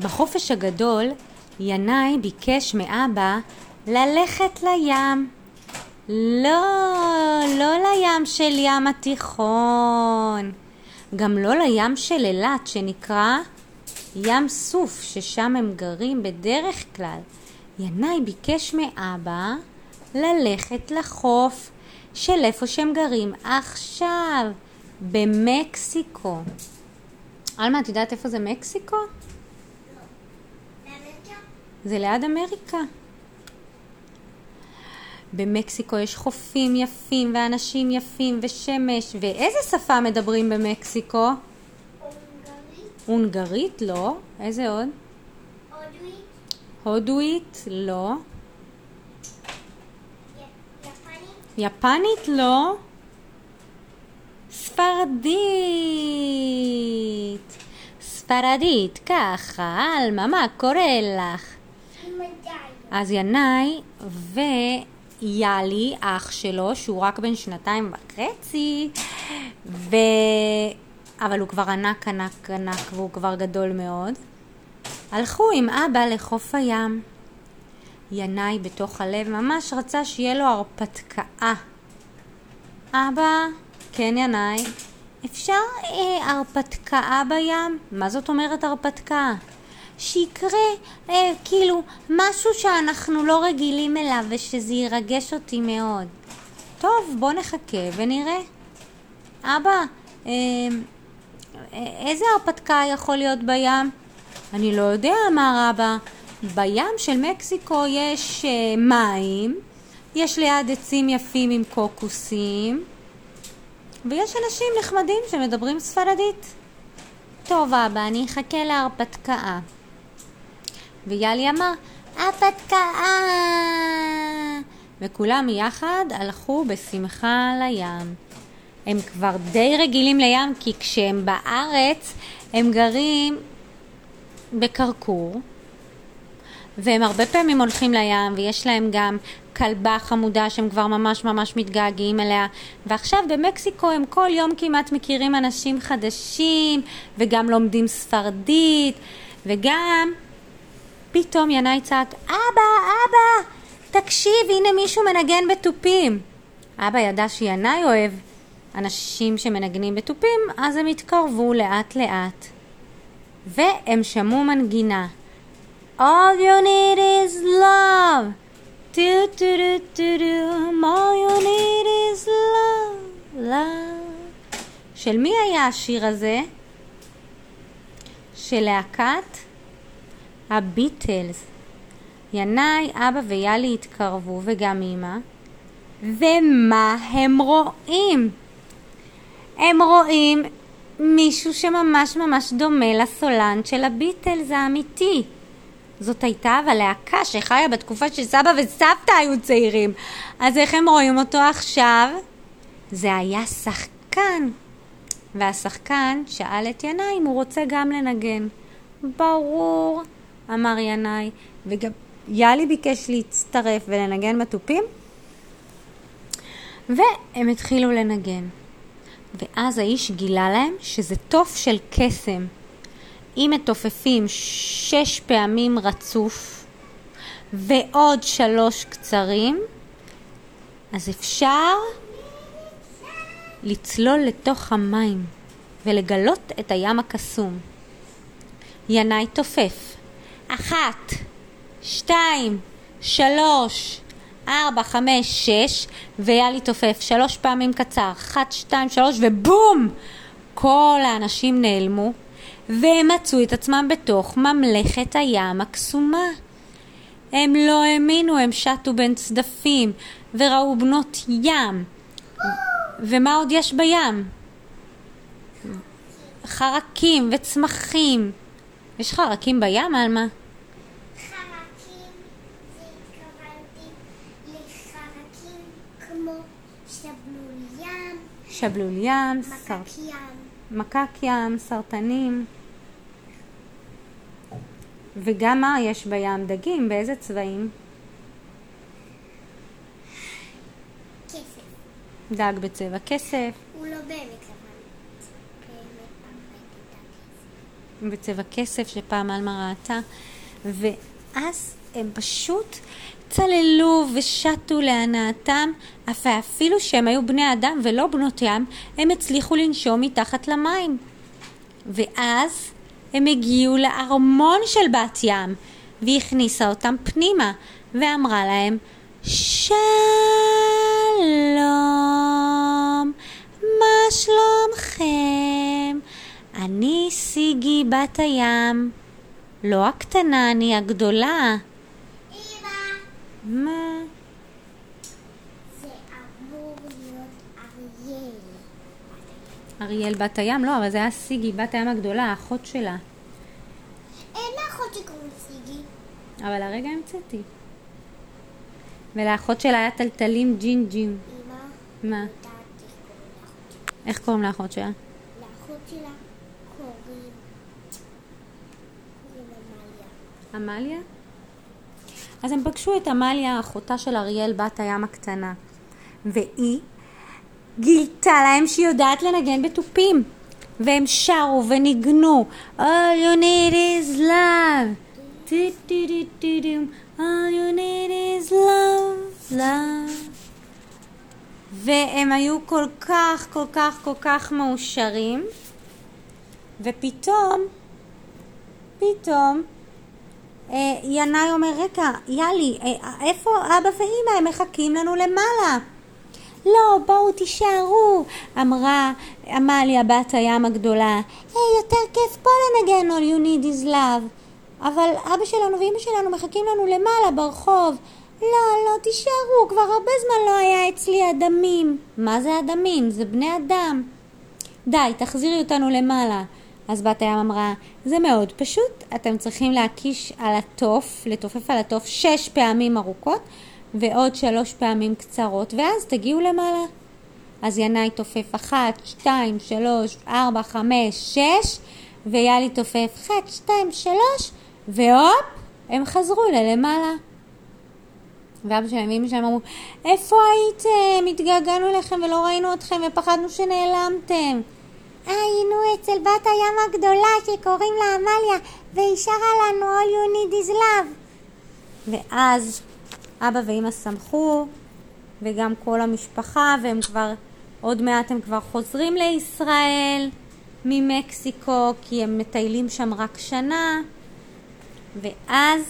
בחופש הגדול, ינאי ביקש מאבא ללכת לים. לא, לא לים של ים התיכון, גם לא לים של אילת שנקרא ים סוף, ששם הם גרים בדרך כלל. ינאי ביקש מאבא ללכת לחוף של איפה שהם גרים עכשיו, במקסיקו. עלמה, את יודעת איפה זה מקסיקו? זה ליד אמריקה. במקסיקו יש חופים יפים ואנשים יפים ושמש. ואיזה שפה מדברים במקסיקו? הונגרית? לא. איזה עוד? הודואית? לא. יפנית? לא. ספרדית. ספרדית, ככה, עלמה, מה קורה לך? אז ינאי ויאלי, אח שלו, שהוא רק בן שנתיים וחצי, ו... אבל הוא כבר ענק ענק ענק והוא כבר גדול מאוד, הלכו עם אבא לחוף הים. ינאי בתוך הלב ממש רצה שיהיה לו הרפתקה. אבא, כן ינאי, אפשר אה, הרפתקה בים? מה זאת אומרת הרפתקה? שיקרה אה, כאילו משהו שאנחנו לא רגילים אליו ושזה ירגש אותי מאוד. טוב, בוא נחכה ונראה. אבא, אה, איזה הרפתקה יכול להיות בים? אני לא יודע, אמר אבא. בים של מקסיקו יש אה, מים, יש ליד עצים יפים עם קוקוסים, ויש אנשים נחמדים שמדברים ספרדית. טוב אבא, אני אחכה להרפתקה. ויאלי אמר, הרפתקה! וכולם יחד הלכו בשמחה לים. הם כבר די רגילים לים כי כשהם בארץ הם גרים בכרכור והם הרבה פעמים הולכים לים ויש להם גם כלבה חמודה שהם כבר ממש ממש מתגעגעים אליה ועכשיו במקסיקו הם כל יום כמעט מכירים אנשים חדשים וגם לומדים ספרדית וגם פתאום ינאי צעק אבא אבא תקשיב הנה מישהו מנגן בתופים אבא ידע שינאי אוהב אנשים שמנגנים בתופים אז הם התקרבו לאט לאט והם שמעו מנגינה All you need is love. Do do do do do. All you need is love, love. של מי היה השיר הזה? של להקת הביטלס. ינאי, אבא ויאלי התקרבו וגם אמא, ומה הם רואים? הם רואים מישהו שממש ממש דומה לסולן של הביטלס האמיתי. זאת הייתה אבל להקה שחיה בתקופה שסבא וסבתא היו צעירים. אז איך הם רואים אותו עכשיו? זה היה שחקן. והשחקן שאל את ינאי אם הוא רוצה גם לנגן. ברור, אמר ינאי, וגם יאלי ביקש להצטרף ולנגן בתופים, והם התחילו לנגן. ואז האיש גילה להם שזה תוף של קסם. אם מתופפים שש פעמים רצוף ועוד שלוש קצרים, אז אפשר לצלול לתוך המים ולגלות את הים הקסום. ינאי תופף. אחת, שתיים, שלוש, ארבע, חמש, שש, ויאלי תופף שלוש פעמים קצר. אחת, שתיים, שלוש, ובום! כל האנשים נעלמו, והם מצאו את עצמם בתוך ממלכת הים הקסומה. הם לא האמינו, הם שטו בין צדפים, וראו בנות ים. ומה עוד יש בים? חרקים וצמחים. יש חרקים בים, עלמה? חרקים, זה התכוונתי לחרקים כמו שבלול ים, שבלול ים. מקק ים. מקק ים, סרטנים. וגם מה יש בים? דגים, באיזה צבעים? כסף. דג בצבע כסף. הוא לא באמת לבן. בצבע כסף שפעם עלמה ראתה, ואז הם פשוט צללו ושטו להנאתם, אפילו שהם היו בני אדם ולא בנות ים, הם הצליחו לנשום מתחת למים. ואז הם הגיעו לארמון של בת ים, והיא הכניסה אותם פנימה, ואמרה להם, שלום, מה שלומכם? אני סיגי בת הים. לא הקטנה, אני הגדולה. מה? זה אמור להיות אריאל. אריאל בת הים? לא, אבל זה היה סיגי, בת הים הגדולה, האחות שלה. אין לאחות שקוראים סיגי. אבל הרגע המצאתי. ולאחות שלה היה טלטלים ג'ינג'ים. אמא, מה? איך קוראים לאחות שלה? לאחות שלה קוראים... קוראים עמליה. עמליה? אז הם פגשו את עמליה, אחותה של אריאל, בת הים הקטנה. והיא גילתה להם שהיא יודעת לנגן בתופים. והם שרו וניגנו All you need is love. All you need is love, love והם היו כל כך, כל כך, כל כך מאושרים ופתאום, פתאום ינאי אומר, רגע, יאלי, אה, איפה אבא ואימא? הם מחכים לנו למעלה. לא, בואו תישארו, אמרה עמליה בת הים הגדולה. היי, יותר כיף פה לנגן All you need is love. אבל אבא שלנו ואימא שלנו מחכים לנו למעלה ברחוב. לא, לא, תישארו, כבר הרבה זמן לא היה אצלי אדמים. מה זה אדמים? זה בני אדם. די, תחזירי אותנו למעלה. אז בת הים אמרה, זה מאוד פשוט, אתם צריכים להקיש על התוף, לתופף על התוף שש פעמים ארוכות ועוד שלוש פעמים קצרות, ואז תגיעו למעלה. אז ינאי תופף אחת, שתיים, שלוש, ארבע, חמש, שש, ויאלי תופף אחת, שתיים, שלוש, והופ, הם חזרו ללמעלה. ואבא שלהם ואמא שלהם אמרו, איפה הייתם? התגעגענו אליכם ולא ראינו אתכם ופחדנו שנעלמתם. היינו אצל בת הים הגדולה שקוראים לה עמליה, והיא שרה לנו All you need is love. ואז אבא ואמא שמחו, וגם כל המשפחה, והם כבר, עוד מעט הם כבר חוזרים לישראל ממקסיקו, כי הם מטיילים שם רק שנה, ואז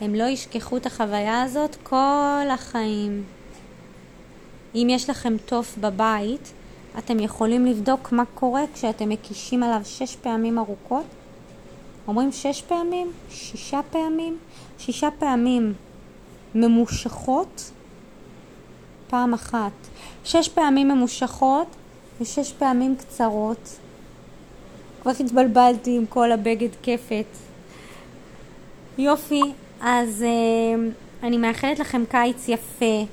הם לא ישכחו את החוויה הזאת כל החיים. אם יש לכם תוף בבית, אתם יכולים לבדוק מה קורה כשאתם מקישים עליו שש פעמים ארוכות. אומרים שש פעמים? שישה פעמים? שישה פעמים ממושכות פעם אחת. שש פעמים ממושכות ושש פעמים קצרות. כבר התבלבלתי עם כל הבגד כפת. יופי, אז אה, אני מאחלת לכם קיץ יפה,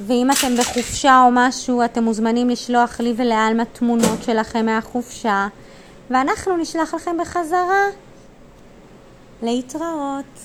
ואם אתם בחופשה או משהו, אתם מוזמנים לשלוח לי ולעלמה תמונות שלכם מהחופשה, ואנחנו נשלח לכם בחזרה. להתראות.